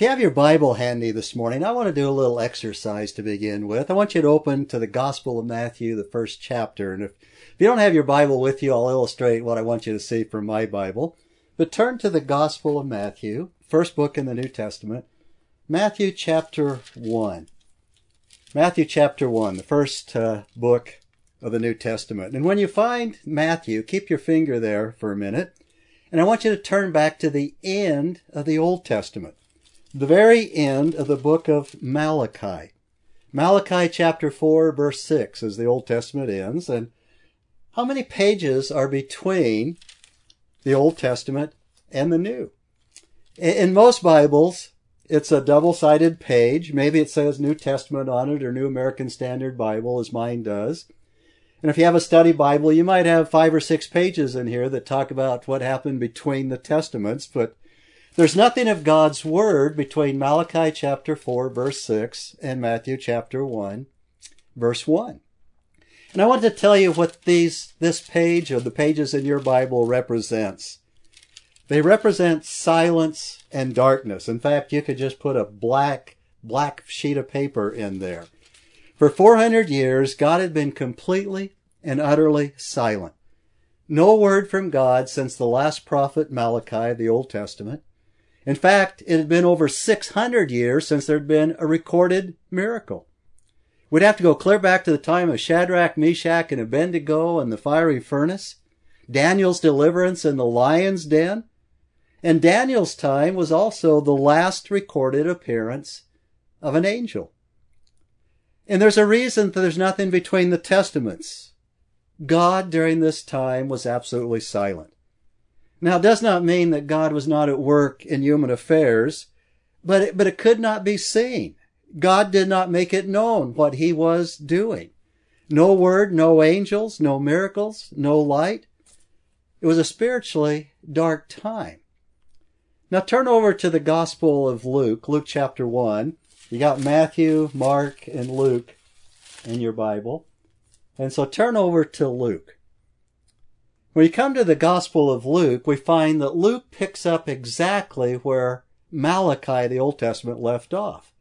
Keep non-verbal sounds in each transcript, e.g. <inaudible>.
If you have your Bible handy this morning, I want to do a little exercise to begin with. I want you to open to the Gospel of Matthew, the first chapter. And if, if you don't have your Bible with you, I'll illustrate what I want you to see from my Bible. But turn to the Gospel of Matthew, first book in the New Testament, Matthew chapter 1. Matthew chapter 1, the first uh, book of the New Testament. And when you find Matthew, keep your finger there for a minute. And I want you to turn back to the end of the Old Testament the very end of the book of Malachi. Malachi chapter 4 verse 6 as the Old Testament ends. And how many pages are between the Old Testament and the New? In most Bibles, it's a double-sided page. Maybe it says New Testament on it or New American Standard Bible as mine does. And if you have a study Bible, you might have five or six pages in here that talk about what happened between the testaments, but there's nothing of God's word between Malachi chapter 4 verse 6 and Matthew chapter 1 verse 1. And I want to tell you what these, this page or the pages in your Bible represents. They represent silence and darkness. In fact, you could just put a black, black sheet of paper in there. For 400 years, God had been completely and utterly silent. No word from God since the last prophet Malachi of the Old Testament. In fact, it had been over 600 years since there had been a recorded miracle. We'd have to go clear back to the time of Shadrach, Meshach, and Abednego and the fiery furnace, Daniel's deliverance in the lion's den, and Daniel's time was also the last recorded appearance of an angel. And there's a reason that there's nothing between the testaments. God during this time was absolutely silent. Now, it does not mean that God was not at work in human affairs, but it, but it could not be seen. God did not make it known what he was doing. No word, no angels, no miracles, no light. It was a spiritually dark time. Now turn over to the Gospel of Luke, Luke chapter 1. You got Matthew, Mark, and Luke in your Bible. And so turn over to Luke. When you come to the Gospel of Luke, we find that Luke picks up exactly where Malachi, the Old Testament, left off.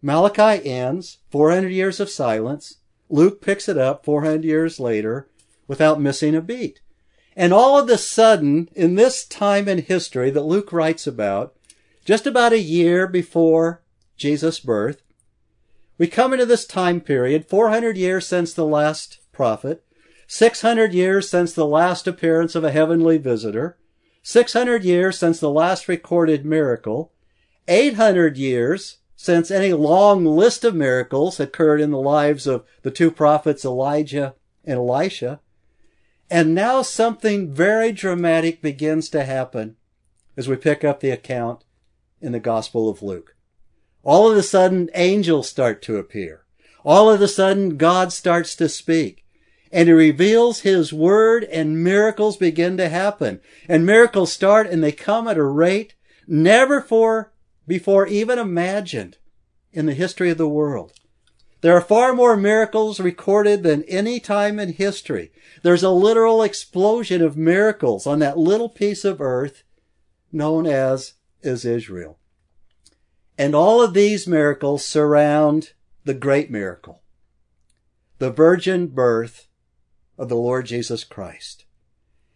Malachi ends, 400 years of silence. Luke picks it up 400 years later without missing a beat. And all of a sudden, in this time in history that Luke writes about, just about a year before Jesus' birth, we come into this time period, 400 years since the last prophet, 600 years since the last appearance of a heavenly visitor, 600 years since the last recorded miracle, 800 years since any long list of miracles occurred in the lives of the two prophets Elijah and Elisha. And now something very dramatic begins to happen as we pick up the account in the Gospel of Luke. All of a sudden, angels start to appear. All of a sudden, God starts to speak and he reveals his word and miracles begin to happen. And miracles start and they come at a rate never for before even imagined in the history of the world. There are far more miracles recorded than any time in history. There's a literal explosion of miracles on that little piece of earth known as, as Israel. And all of these miracles surround the great miracle, the virgin birth of the Lord Jesus Christ.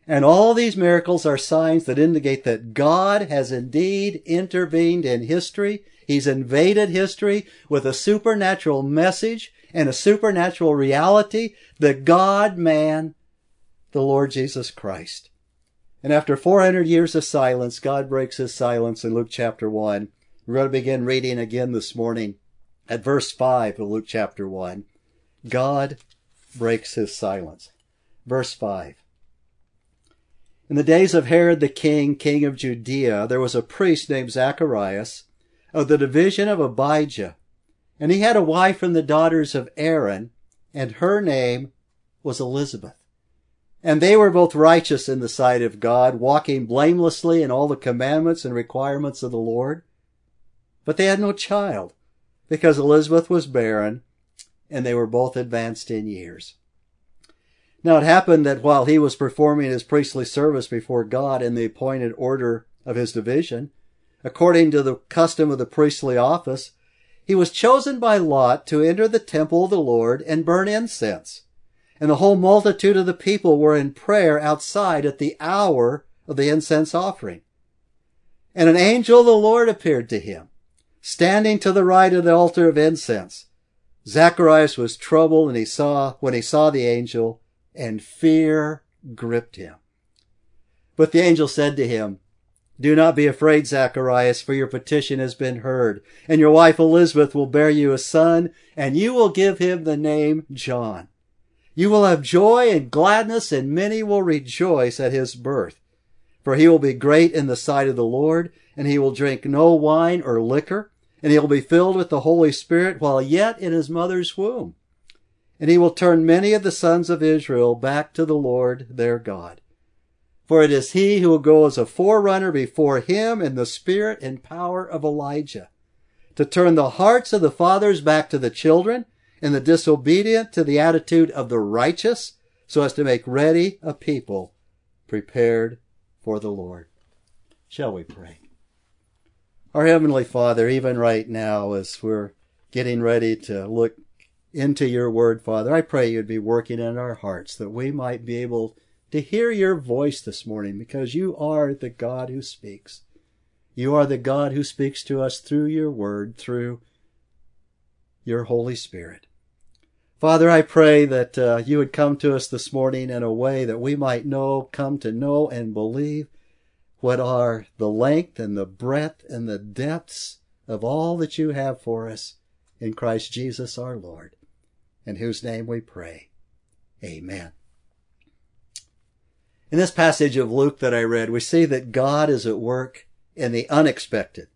And all these miracles are signs that indicate that God has indeed intervened in history. He's invaded history with a supernatural message and a supernatural reality, the God man, the Lord Jesus Christ. And after 400 years of silence, God breaks his silence in Luke chapter 1. We're going to begin reading again this morning at verse 5 of Luke chapter 1. God breaks his silence. Verse 5. In the days of Herod the king, king of Judea, there was a priest named Zacharias of the division of Abijah. And he had a wife from the daughters of Aaron, and her name was Elizabeth. And they were both righteous in the sight of God, walking blamelessly in all the commandments and requirements of the Lord. But they had no child, because Elizabeth was barren, and they were both advanced in years. Now it happened that while he was performing his priestly service before God in the appointed order of his division, according to the custom of the priestly office, he was chosen by Lot to enter the temple of the Lord and burn incense. And the whole multitude of the people were in prayer outside at the hour of the incense offering. And an angel of the Lord appeared to him, standing to the right of the altar of incense. Zacharias was troubled and he saw, when he saw the angel, and fear gripped him. But the angel said to him, Do not be afraid, Zacharias, for your petition has been heard, and your wife Elizabeth will bear you a son, and you will give him the name John. You will have joy and gladness, and many will rejoice at his birth. For he will be great in the sight of the Lord, and he will drink no wine or liquor, and he will be filled with the Holy Spirit while yet in his mother's womb. And he will turn many of the sons of Israel back to the Lord their God. For it is he who will go as a forerunner before him in the spirit and power of Elijah, to turn the hearts of the fathers back to the children, and the disobedient to the attitude of the righteous, so as to make ready a people prepared for the Lord. Shall we pray? Our Heavenly Father, even right now, as we're getting ready to look into your word, Father, I pray you'd be working in our hearts that we might be able to hear your voice this morning because you are the God who speaks. You are the God who speaks to us through your word, through your Holy Spirit. Father, I pray that uh, you would come to us this morning in a way that we might know, come to know and believe what are the length and the breadth and the depths of all that you have for us in Christ Jesus our Lord, in whose name we pray. Amen. In this passage of Luke that I read, we see that God is at work in the unexpected.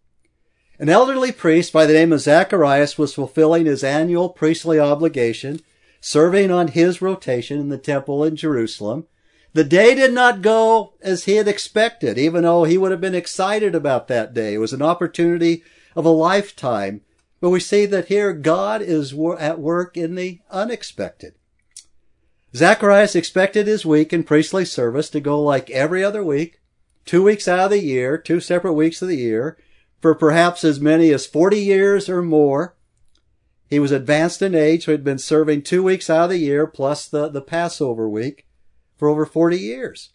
An elderly priest by the name of Zacharias was fulfilling his annual priestly obligation, serving on his rotation in the temple in Jerusalem. The day did not go as he had expected, even though he would have been excited about that day. It was an opportunity of a lifetime. But we see that here God is at work in the unexpected. Zacharias expected his week in priestly service to go like every other week, two weeks out of the year, two separate weeks of the year, for perhaps as many as 40 years or more. He was advanced in age, so he'd been serving two weeks out of the year plus the, the Passover week for over 40 years.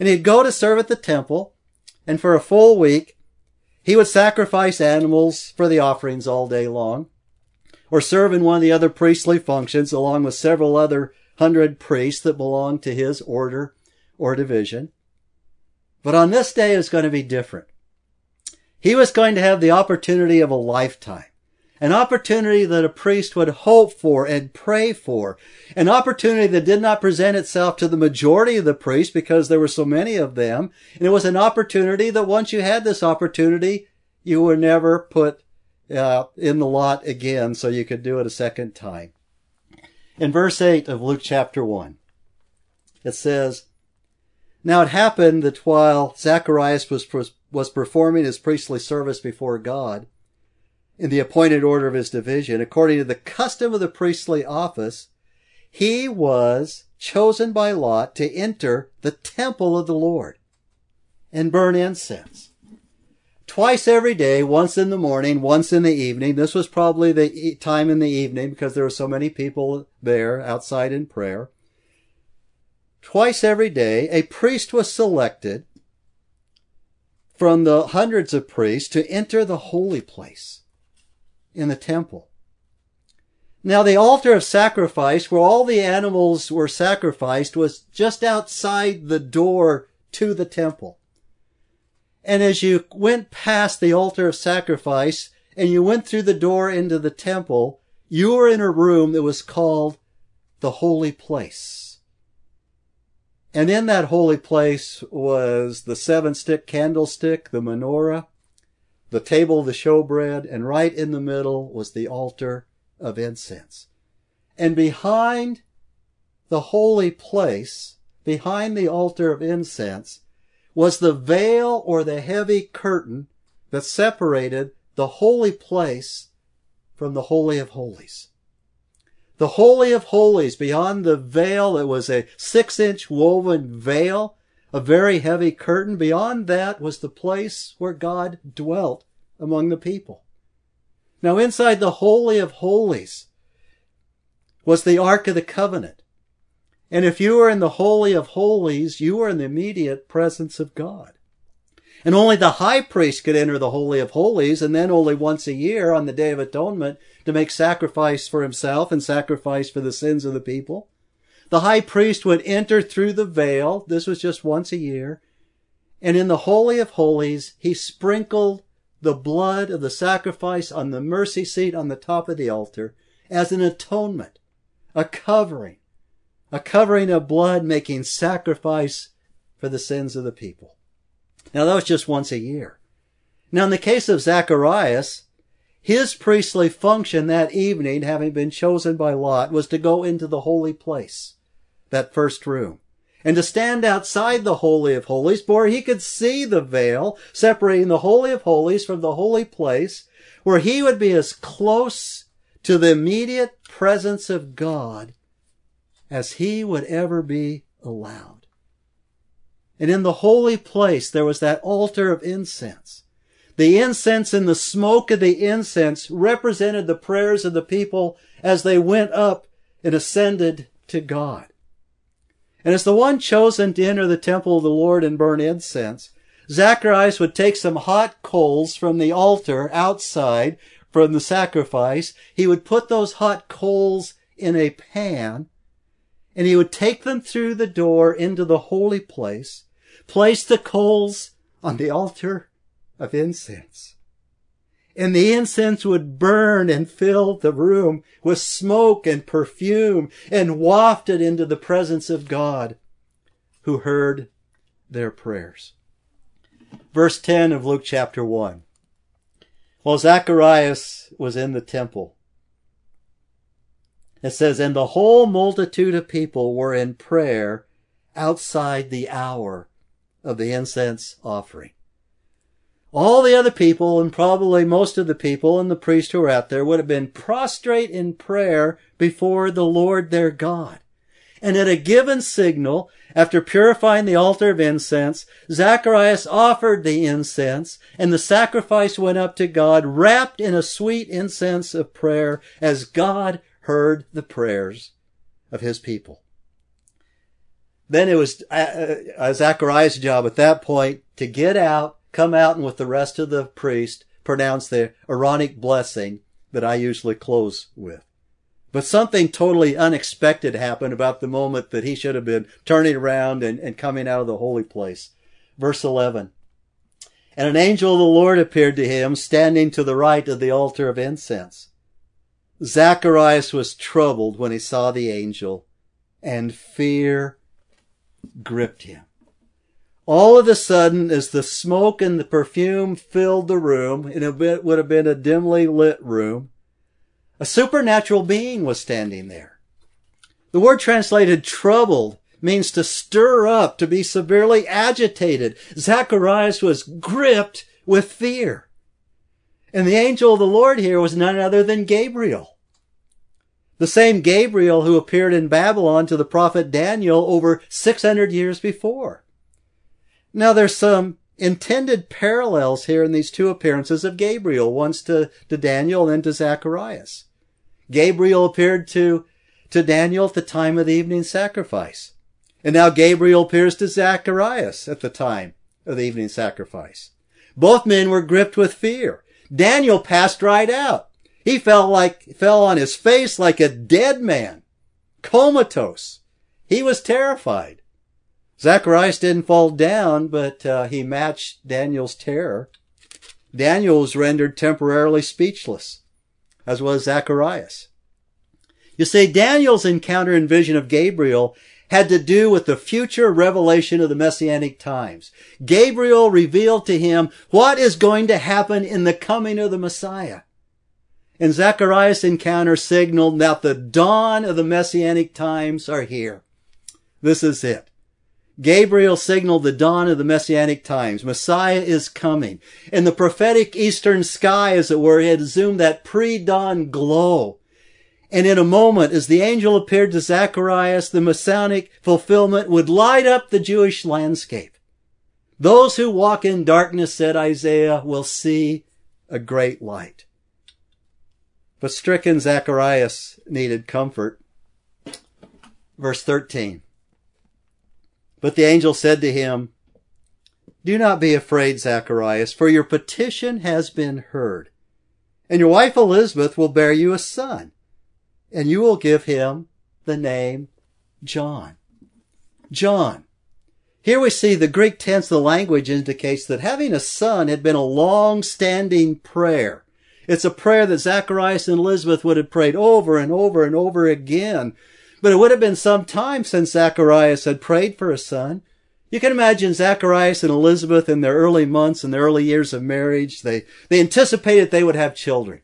And he'd go to serve at the temple, and for a full week, he would sacrifice animals for the offerings all day long, or serve in one of the other priestly functions along with several other hundred priests that belonged to his order or division. But on this day, it's going to be different. He was going to have the opportunity of a lifetime. An opportunity that a priest would hope for and pray for. An opportunity that did not present itself to the majority of the priests because there were so many of them. And it was an opportunity that once you had this opportunity, you were never put uh, in the lot again so you could do it a second time. In verse 8 of Luke chapter 1, it says, Now it happened that while Zacharias was was performing his priestly service before God in the appointed order of his division, according to the custom of the priestly office, he was chosen by Lot to enter the temple of the Lord and burn incense. Twice every day, once in the morning, once in the evening. This was probably the time in the evening because there were so many people there outside in prayer. Twice every day, a priest was selected from the hundreds of priests to enter the holy place in the temple. Now the altar of sacrifice where all the animals were sacrificed was just outside the door to the temple. And as you went past the altar of sacrifice and you went through the door into the temple, you were in a room that was called the holy place. And in that holy place was the seven stick candlestick, the menorah, the table of the showbread, and right in the middle was the altar of incense. And behind the holy place, behind the altar of incense, was the veil or the heavy curtain that separated the holy place from the Holy of Holies. The Holy of Holies, beyond the veil, it was a six inch woven veil a very heavy curtain. Beyond that was the place where God dwelt among the people. Now inside the Holy of Holies was the Ark of the Covenant. And if you were in the Holy of Holies, you were in the immediate presence of God. And only the high priest could enter the Holy of Holies, and then only once a year on the Day of Atonement to make sacrifice for himself and sacrifice for the sins of the people. The high priest would enter through the veil. This was just once a year. And in the Holy of Holies, he sprinkled the blood of the sacrifice on the mercy seat on the top of the altar as an atonement, a covering, a covering of blood making sacrifice for the sins of the people. Now that was just once a year. Now in the case of Zacharias, his priestly function that evening, having been chosen by Lot, was to go into the holy place, that first room, and to stand outside the Holy of Holies, where he could see the veil separating the Holy of Holies from the holy place, where he would be as close to the immediate presence of God as he would ever be allowed. And in the holy place, there was that altar of incense. The incense and the smoke of the incense represented the prayers of the people as they went up and ascended to God. And as the one chosen to enter the temple of the Lord and burn incense, Zacharias would take some hot coals from the altar outside from the sacrifice. He would put those hot coals in a pan and he would take them through the door into the holy place, place the coals on the altar of incense. And the incense would burn and fill the room with smoke and perfume and wafted into the presence of God who heard their prayers. Verse 10 of Luke chapter 1. While Zacharias was in the temple, it says, and the whole multitude of people were in prayer outside the hour of the incense offering. All the other people, and probably most of the people and the priests who were out there, would have been prostrate in prayer before the Lord their God. And at a given signal, after purifying the altar of incense, Zacharias offered the incense, and the sacrifice went up to God, wrapped in a sweet incense of prayer, as God heard the prayers of his people. Then it was uh, uh, Zacharias' job at that point to get out, come out, and with the rest of the priest pronounce the Aaronic blessing that I usually close with. But something totally unexpected happened about the moment that he should have been turning around and, and coming out of the holy place. Verse 11. And an angel of the Lord appeared to him standing to the right of the altar of incense. Zacharias was troubled when he saw the angel, and fear gripped him. All of a sudden, as the smoke and the perfume filled the room, and it would have been a dimly lit room, a supernatural being was standing there. The word translated troubled means to stir up, to be severely agitated. Zacharias was gripped with fear. And the angel of the Lord here was none other than Gabriel. The same Gabriel who appeared in Babylon to the prophet Daniel over 600 years before. Now there's some intended parallels here in these two appearances of Gabriel, once to, to Daniel and to Zacharias. Gabriel appeared to, to Daniel at the time of the evening sacrifice. And now Gabriel appears to Zacharias at the time of the evening sacrifice. Both men were gripped with fear. Daniel passed right out. He fell like, fell on his face like a dead man. Comatose. He was terrified. Zacharias didn't fall down, but uh, he matched Daniel's terror. Daniel was rendered temporarily speechless, as was Zacharias. You see, Daniel's encounter and vision of Gabriel had to do with the future revelation of the messianic times. Gabriel revealed to him what is going to happen in the coming of the Messiah. And Zacharias' encounter signaled that the dawn of the messianic times are here. This is it. Gabriel signaled the dawn of the messianic times. Messiah is coming. In the prophetic eastern sky, as it were, had assumed that pre-dawn glow And in a moment, as the angel appeared to Zacharias, the Messianic fulfillment would light up the Jewish landscape. Those who walk in darkness, said Isaiah, will see a great light. But stricken Zacharias needed comfort. Verse 13. But the angel said to him, Do not be afraid, Zacharias, for your petition has been heard. And your wife Elizabeth will bear you a son, and you will give him the name John. John. Here we see the Greek tense of the language indicates that having a son had been a long-standing prayer. It's a prayer that Zacharias and Elizabeth would have prayed over and over and over again but it would have been some time since Zacharias had prayed for a son. You can imagine Zacharias and Elizabeth in their early months and their early years of marriage. They, they anticipated they would have children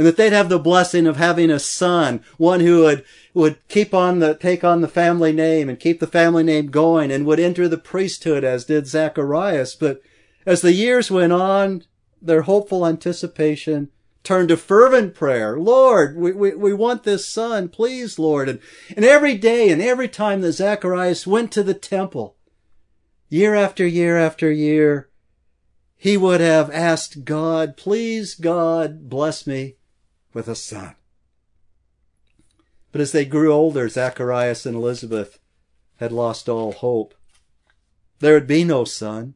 and that they'd have the blessing of having a son, one who would, would keep on the, take on the family name and keep the family name going and would enter the priesthood as did Zacharias. But as the years went on, their hopeful anticipation turn to fervent prayer. Lord, we, we, we want this son, please, Lord. And, and every day and every time that Zacharias went to the temple, year after year after year, he would have asked God, please, God, bless me with a son. But as they grew older, Zacharias and Elizabeth had lost all hope. There would be no son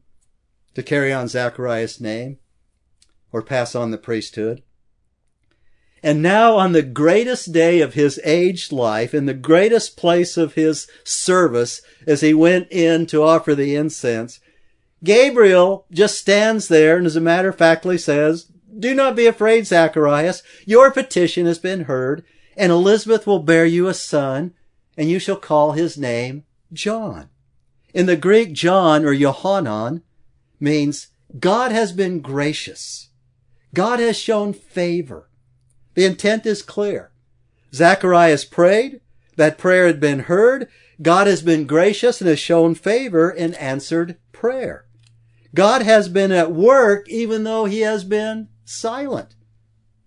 to carry on Zacharias' name or pass on the priesthood. And now on the greatest day of his aged life, in the greatest place of his service, as he went in to offer the incense, Gabriel just stands there and as a matter of factly says, do not be afraid, Zacharias. Your petition has been heard and Elizabeth will bear you a son and you shall call his name John. In the Greek, John or Yohanan means God has been gracious. God has shown favor. The intent is clear. Zacharias prayed. That prayer had been heard. God has been gracious and has shown favor in answered prayer. God has been at work even though he has been silent.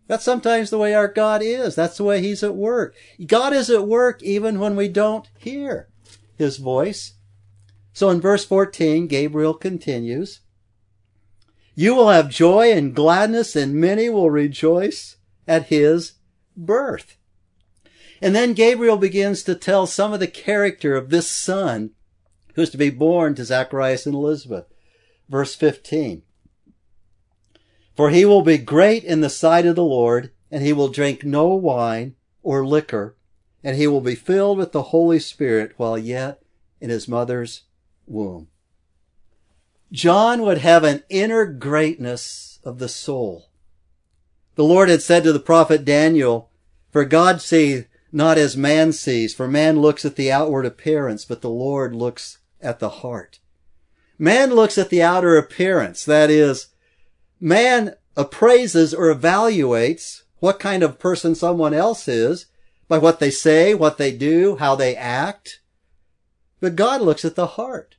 That's sometimes the way our God is. That's the way he's at work. God is at work even when we don't hear his voice. So in verse 14, Gabriel continues, You will have joy and gladness and many will rejoice at his birth. And then Gabriel begins to tell some of the character of this son who's to be born to Zacharias and Elizabeth. Verse 15. For he will be great in the sight of the Lord, and he will drink no wine or liquor, and he will be filled with the Holy Spirit while yet in his mother's womb. John would have an inner greatness of the soul. The Lord had said to the prophet Daniel, For God sees not as man sees, for man looks at the outward appearance, but the Lord looks at the heart. Man looks at the outer appearance. That is, man appraises or evaluates what kind of person someone else is by what they say, what they do, how they act. But God looks at the heart.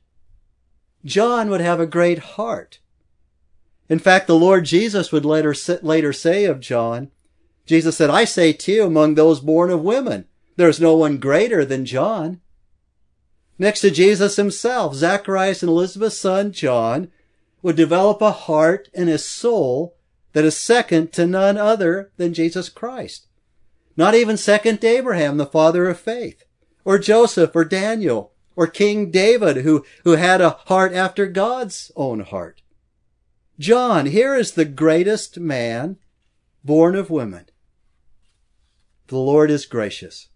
John would have a great heart. In fact, the Lord Jesus would later, later say of John, Jesus said, I say to you, among those born of women, there's no one greater than John. Next to Jesus himself, Zacharias and Elizabeth's son, John, would develop a heart and a soul that is second to none other than Jesus Christ. Not even second to Abraham, the father of faith, or Joseph, or Daniel, or King David, who, who had a heart after God's own heart. John, here is the greatest man born of women. The Lord is gracious.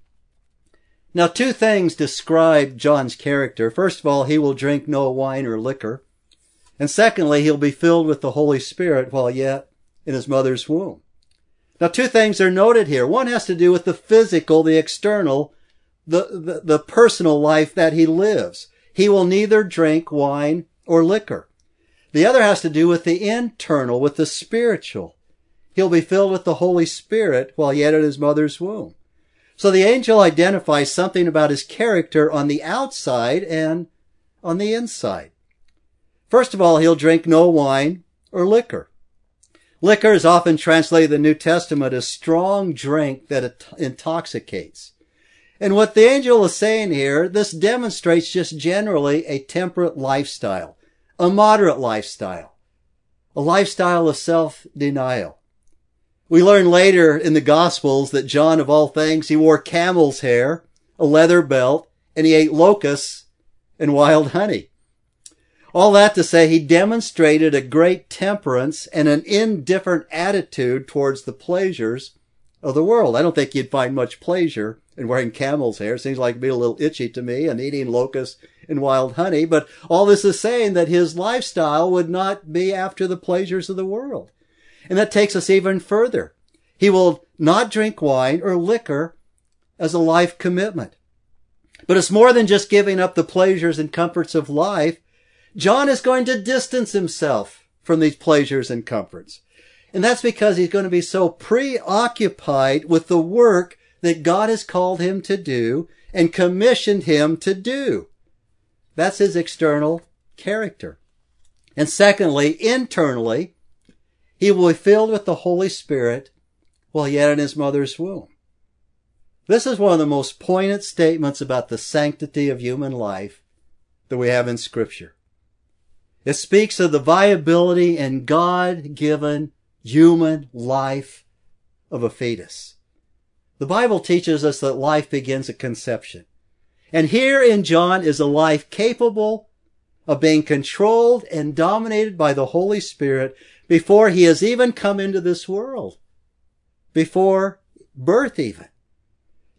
Now, two things describe John's character. First of all, he will drink no wine or liquor. And secondly, he'll be filled with the Holy Spirit while yet in his mother's womb. Now, two things are noted here. One has to do with the physical, the external, the, the, the personal life that he lives. He will neither drink wine or liquor. The other has to do with the internal, with the spiritual. He'll be filled with the Holy Spirit while yet in his mother's womb. So the angel identifies something about his character on the outside and on the inside. First of all, he'll drink no wine or liquor. Liquor is often translated in the New Testament as strong drink that intoxicates. And what the angel is saying here, this demonstrates just generally a temperate lifestyle, a moderate lifestyle, a lifestyle of self-denial. We learn later in the Gospels that John, of all things, he wore camel's hair, a leather belt, and he ate locusts and wild honey. All that to say, he demonstrated a great temperance and an indifferent attitude towards the pleasures of the world. I don't think you'd find much pleasure in wearing camel's hair. Seems like it'd be a little itchy to me and eating locusts and wild honey. But all this is saying that his lifestyle would not be after the pleasures of the world. And that takes us even further. He will not drink wine or liquor as a life commitment. But it's more than just giving up the pleasures and comforts of life. John is going to distance himself from these pleasures and comforts. And that's because he's going to be so preoccupied with the work that God has called him to do and commissioned him to do. That's his external character. And secondly, internally, he will be filled with the Holy Spirit while yet in his mother's womb. This is one of the most poignant statements about the sanctity of human life that we have in scripture. It speaks of the viability and God-given human life of a fetus. The Bible teaches us that life begins at conception. And here in John is a life capable of being controlled and dominated by the Holy Spirit before he has even come into this world. Before birth even.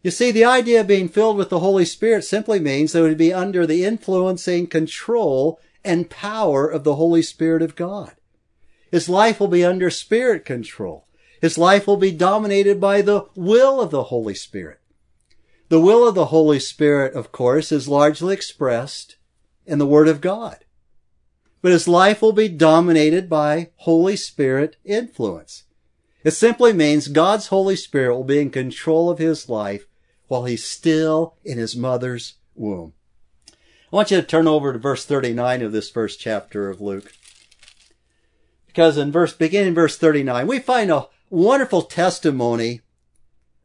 You see, the idea of being filled with the Holy Spirit simply means that it would be under the influencing control and power of the Holy Spirit of God. His life will be under spirit control. His life will be dominated by the will of the Holy Spirit. The will of the Holy Spirit, of course, is largely expressed in the Word of God. But his life will be dominated by Holy Spirit influence. It simply means God's Holy Spirit will be in control of his life while he's still in his mother's womb. I want you to turn over to verse 39 of this first chapter of Luke. Because in verse, beginning verse 39, we find a wonderful testimony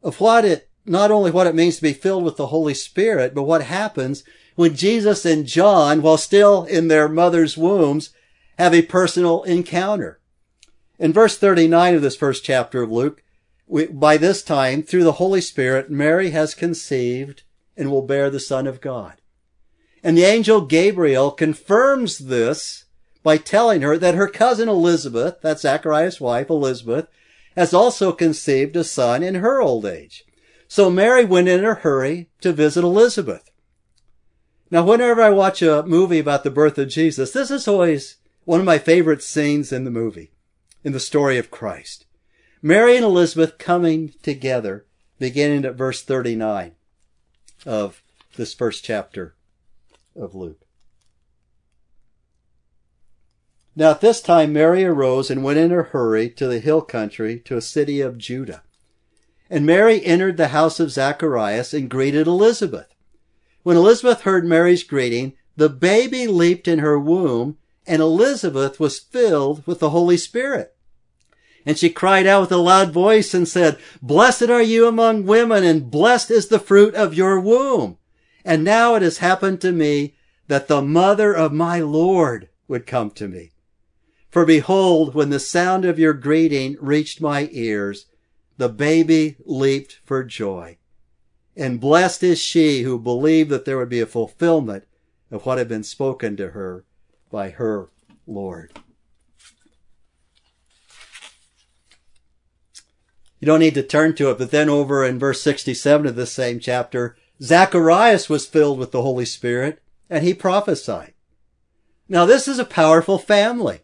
of what it, not only what it means to be filled with the Holy Spirit, but what happens when Jesus and John, while still in their mother's wombs, have a personal encounter. In verse 39 of this first chapter of Luke, we, by this time, through the Holy Spirit, Mary has conceived and will bear the Son of God. And the angel Gabriel confirms this by telling her that her cousin Elizabeth, that's Zachariah's wife, Elizabeth, has also conceived a son in her old age. So Mary went in a hurry to visit Elizabeth. Now, whenever I watch a movie about the birth of Jesus, this is always one of my favorite scenes in the movie, in the story of Christ. Mary and Elizabeth coming together, beginning at verse 39 of this first chapter of Luke. Now at this time Mary arose and went in a hurry to the hill country to a city of Judah. And Mary entered the house of Zacharias and greeted Elizabeth. When Elizabeth heard Mary's greeting, the baby leaped in her womb and Elizabeth was filled with the Holy Spirit. And she cried out with a loud voice and said, Blessed are you among women and blessed is the fruit of your womb. And now it has happened to me that the mother of my Lord would come to me. For behold, when the sound of your greeting reached my ears, the baby leaped for joy. And blessed is she who believed that there would be a fulfillment of what had been spoken to her by her Lord. You don't need to turn to it, but then over in verse 67 of this same chapter, Zacharias was filled with the Holy Spirit and he prophesied. Now this is a powerful family,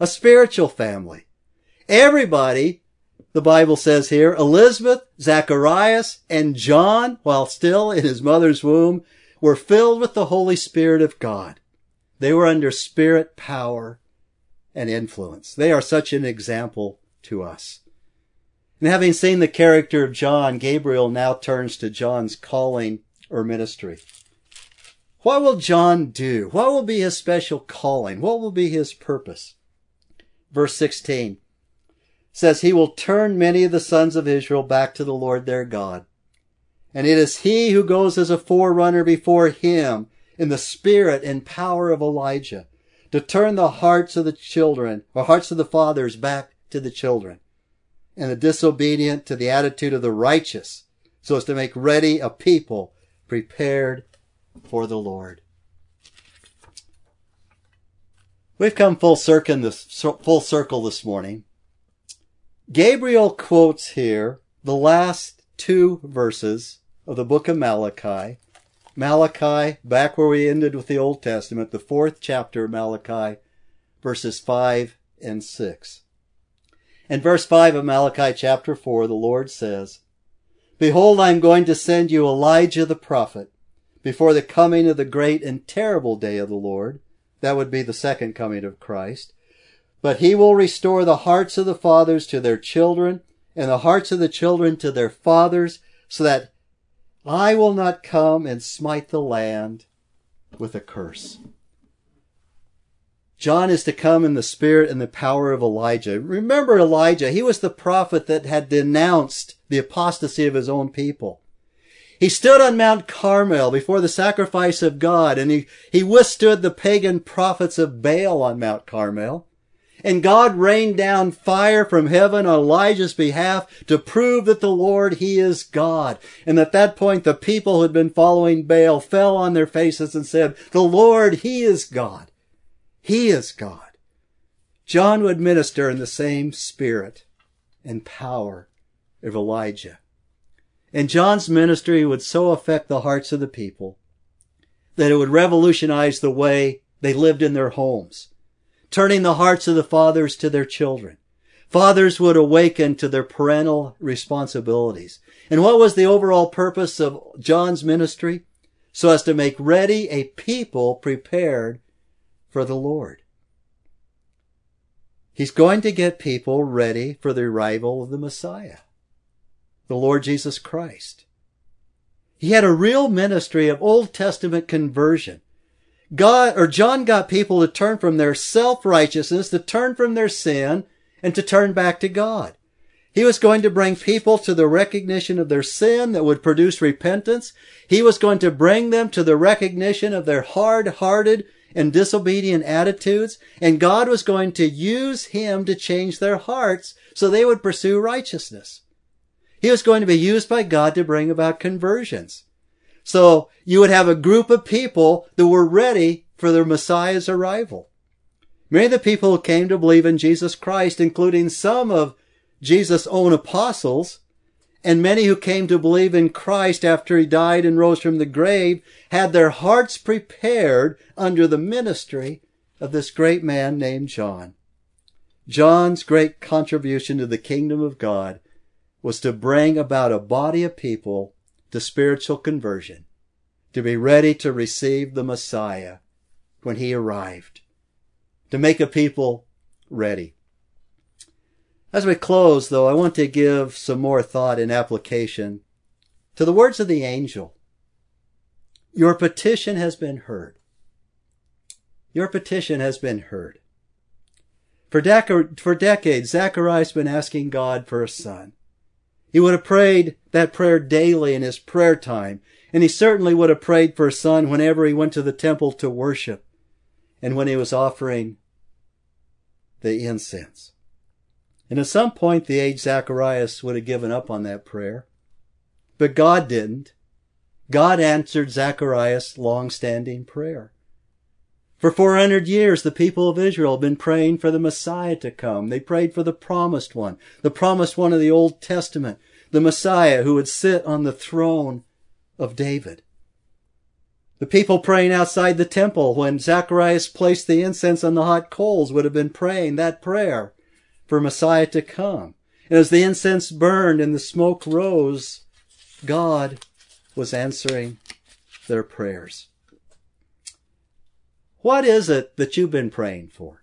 a spiritual family. Everybody, the Bible says here, Elizabeth, Zacharias, and John, while still in his mother's womb, were filled with the Holy Spirit of God. They were under spirit power and influence. They are such an example to us. And having seen the character of John, Gabriel now turns to John's calling or ministry. What will John do? What will be his special calling? What will be his purpose? Verse 16. says he will turn many of the sons of Israel back to the Lord their God. And it is he who goes as a forerunner before him in the spirit and power of Elijah to turn the hearts of the children or hearts of the fathers back to the children and the disobedient to the attitude of the righteous so as to make ready a people prepared for the Lord. We've come full circle this, full circle this morning. Gabriel quotes here the last two verses of the book of Malachi. Malachi, back where we ended with the Old Testament, the fourth chapter of Malachi, verses 5 and 6. In verse 5 of Malachi chapter 4, the Lord says, Behold, I am going to send you Elijah the prophet before the coming of the great and terrible day of the Lord. That would be the second coming of Christ. But he will restore the hearts of the fathers to their children and the hearts of the children to their fathers so that I will not come and smite the land with a curse. John is to come in the spirit and the power of Elijah. Remember Elijah, he was the prophet that had denounced the apostasy of his own people. He stood on Mount Carmel before the sacrifice of God and he, he withstood the pagan prophets of Baal on Mount Carmel. And God rained down fire from heaven on Elijah's behalf to prove that the Lord, He is God. And at that point, the people who had been following Baal fell on their faces and said, the Lord, He is God. He is God. John would minister in the same spirit and power of Elijah. And John's ministry would so affect the hearts of the people that it would revolutionize the way they lived in their homes, turning the hearts of the fathers to their children. Fathers would awaken to their parental responsibilities. And what was the overall purpose of John's ministry? So as to make ready a people prepared for the Lord. He's going to get people ready for the arrival of the Messiah the Lord Jesus Christ. He had a real ministry of Old Testament conversion. God or John got people to turn from their self-righteousness, to turn from their sin, and to turn back to God. He was going to bring people to the recognition of their sin that would produce repentance. He was going to bring them to the recognition of their hard-hearted and disobedient attitudes. And God was going to use him to change their hearts so they would pursue righteousness. He was going to be used by God to bring about conversions. So you would have a group of people that were ready for the Messiah's arrival. Many of the people who came to believe in Jesus Christ, including some of Jesus' own apostles, and many who came to believe in Christ after he died and rose from the grave, had their hearts prepared under the ministry of this great man named John. John's great contribution to the kingdom of God was to bring about a body of people to spiritual conversion, to be ready to receive the Messiah when he arrived, to make a people ready. As we close, though, I want to give some more thought and application to the words of the angel. Your petition has been heard. Your petition has been heard. For, dec- for decades, Zacharias has been asking God for a son. He would have prayed that prayer daily in his prayer time. And he certainly would have prayed for a son whenever he went to the temple to worship and when he was offering the incense. And at some point, the aged Zacharias would have given up on that prayer. But God didn't. God answered Zacharias' long-standing prayer. For 400 years, the people of Israel have been praying for the Messiah to come. They prayed for the promised one, the promised one of the Old Testament, the Messiah who would sit on the throne of David. The people praying outside the temple when Zacharias placed the incense on the hot coals would have been praying that prayer for Messiah to come. And as the incense burned and the smoke rose, God was answering their prayers. What is it that you've been praying for?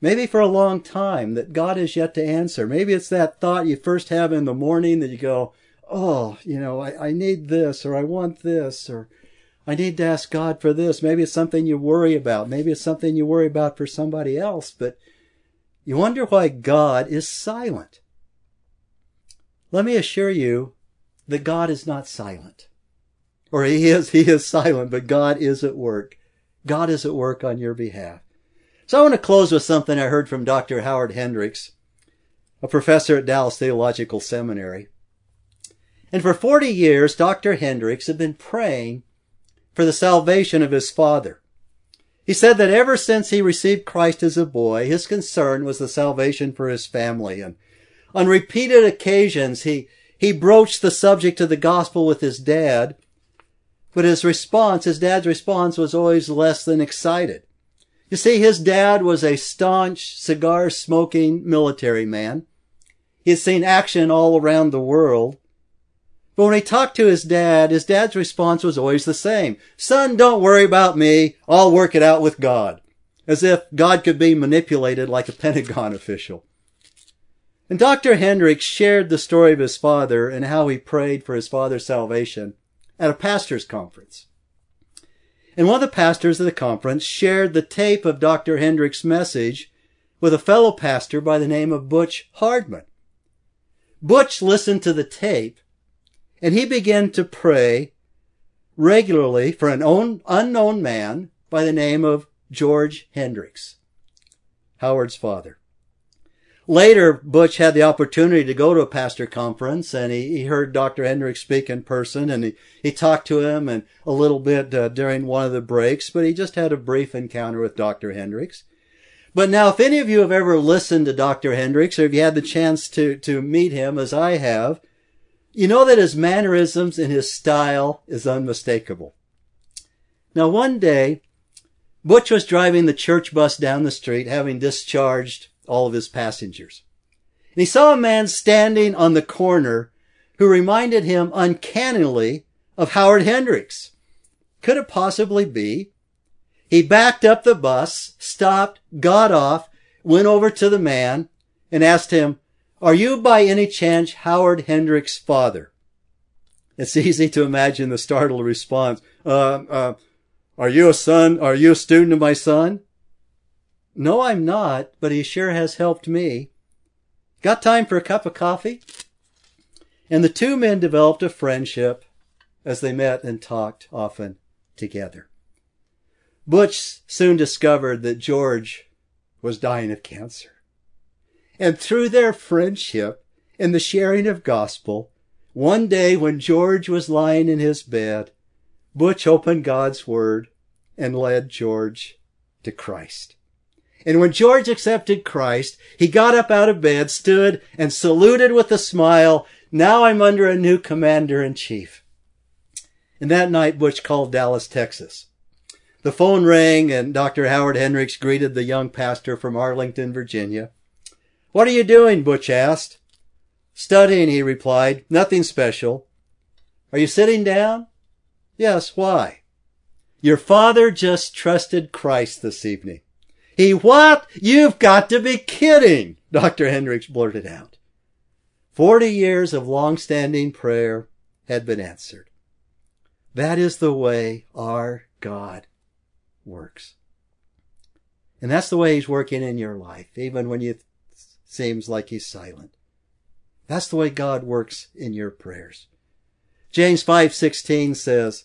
Maybe for a long time that God has yet to answer. Maybe it's that thought you first have in the morning that you go, oh, you know, I, I need this or I want this or I need to ask God for this. Maybe it's something you worry about. Maybe it's something you worry about for somebody else, but You wonder why God is silent. Let me assure you that God is not silent. Or he is, he is silent, but God is at work. God is at work on your behalf. So I want to close with something I heard from Dr. Howard Hendricks, a professor at Dallas Theological Seminary. And for 40 years, Dr. Hendricks had been praying for the salvation of his father. He said that ever since he received Christ as a boy, his concern was the salvation for his family. And on repeated occasions, he, he broached the subject of the gospel with his dad, but his response, his dad's response was always less than excited. You see, his dad was a staunch cigar smoking military man. He had seen action all around the world. But when he talked to his dad, his dad's response was always the same. Son, don't worry about me. I'll work it out with God. As if God could be manipulated like a Pentagon <laughs> official. And Dr. Hendricks shared the story of his father and how he prayed for his father's salvation at a pastor's conference. And one of the pastors of the conference shared the tape of Dr. Hendricks' message with a fellow pastor by the name of Butch Hardman. Butch listened to the tape and he began to pray regularly for an unknown man by the name of George Hendricks, Howard's father. Later, Butch had the opportunity to go to a pastor conference and he, he heard Dr. Hendricks speak in person and he, he talked to him and a little bit uh, during one of the breaks, but he just had a brief encounter with Dr. Hendricks. But now, if any of you have ever listened to Dr. Hendricks or if you had the chance to, to meet him as I have, you know that his mannerisms and his style is unmistakable. Now one day, Butch was driving the church bus down the street, having discharged all of his passengers. And he saw a man standing on the corner who reminded him uncannily of Howard Hendricks. Could it possibly be? He backed up the bus, stopped, got off, went over to the man, and asked him, are you by any chance Howard Hendricks' father? It's easy to imagine the startled response. Uh, uh, are you a son? Are you a student of my son? No, I'm not, but he sure has helped me. Got time for a cup of coffee? And the two men developed a friendship as they met and talked often together. Butch soon discovered that George was dying of cancer. And through their friendship and the sharing of gospel, one day when George was lying in his bed, Butch opened God's word and led George to Christ. And when George accepted Christ, he got up out of bed, stood, and saluted with a smile. Now I'm under a new commander in chief. And that night, Butch called Dallas, Texas. The phone rang and Dr. Howard Hendricks greeted the young pastor from Arlington, Virginia. What are you doing? Butch asked. Studying, he replied. Nothing special. Are you sitting down? Yes, why? Your father just trusted Christ this evening. He what? You've got to be kidding, Dr. Hendricks blurted out. Forty years of long-standing prayer had been answered. That is the way our God works. And that's the way he's working in your life, even when it seems like he's silent. That's the way God works in your prayers. James 5:16 says,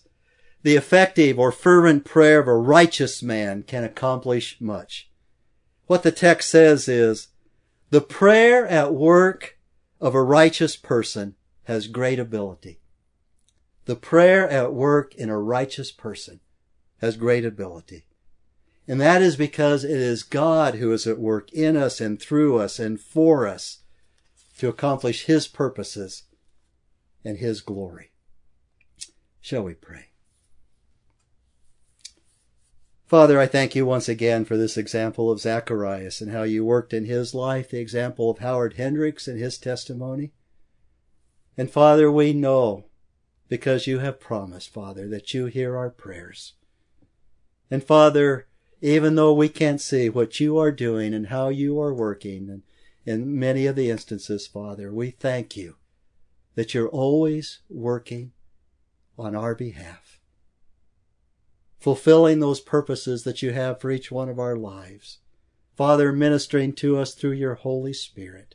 "The effective or fervent prayer of a righteous man can accomplish much." What the text says is, "The prayer at work of a righteous person has great ability." The prayer at work in a righteous person has great ability. And that is because it is God who is at work in us and through us and for us to accomplish His purposes and His glory. Shall we pray? Father, I thank you once again for this example of Zacharias and how you worked in his life, the example of Howard Hendricks and his testimony. And Father, we know because you have promised, Father, that you hear our prayers. And Father, even though we can't see what you are doing and how you are working and in many of the instances, Father, we thank you that you're always working on our behalf, fulfilling those purposes that you have for each one of our lives, Father, ministering to us through your Holy Spirit.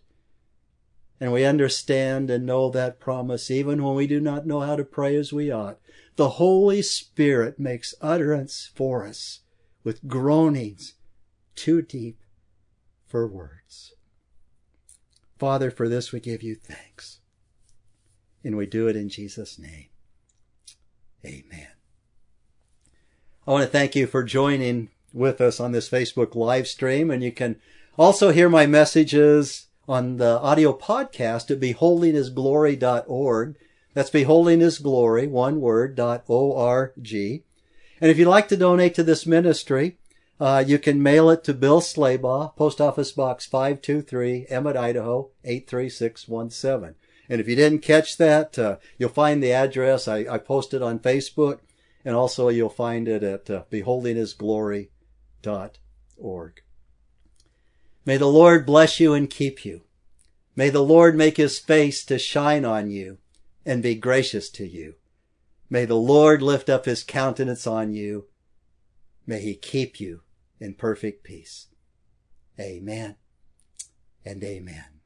And we understand and know that promise even when we do not know how to pray as we ought. The Holy Spirit makes utterance for us with groanings too deep for words. Father, for this we give you thanks. And we do it in Jesus' name. Amen. I want to thank you for joining with us on this Facebook live stream. And you can also hear my messages on the audio podcast at beholdinghisglory.org. That's beholding his glory, one word, dot O-R-G. And if you'd like to donate to this ministry, uh, you can mail it to Bill Slaybaugh, Post Office Box 523, Emmett, Idaho, 83617. And if you didn't catch that, uh, you'll find the address. I, I posted on Facebook, and also you'll find it at uh, beholdinghisglory.org. May the Lord bless you and keep you. May the Lord make his face to shine on you and be gracious to you. May the Lord lift up his countenance on you. May he keep you in perfect peace. Amen and amen.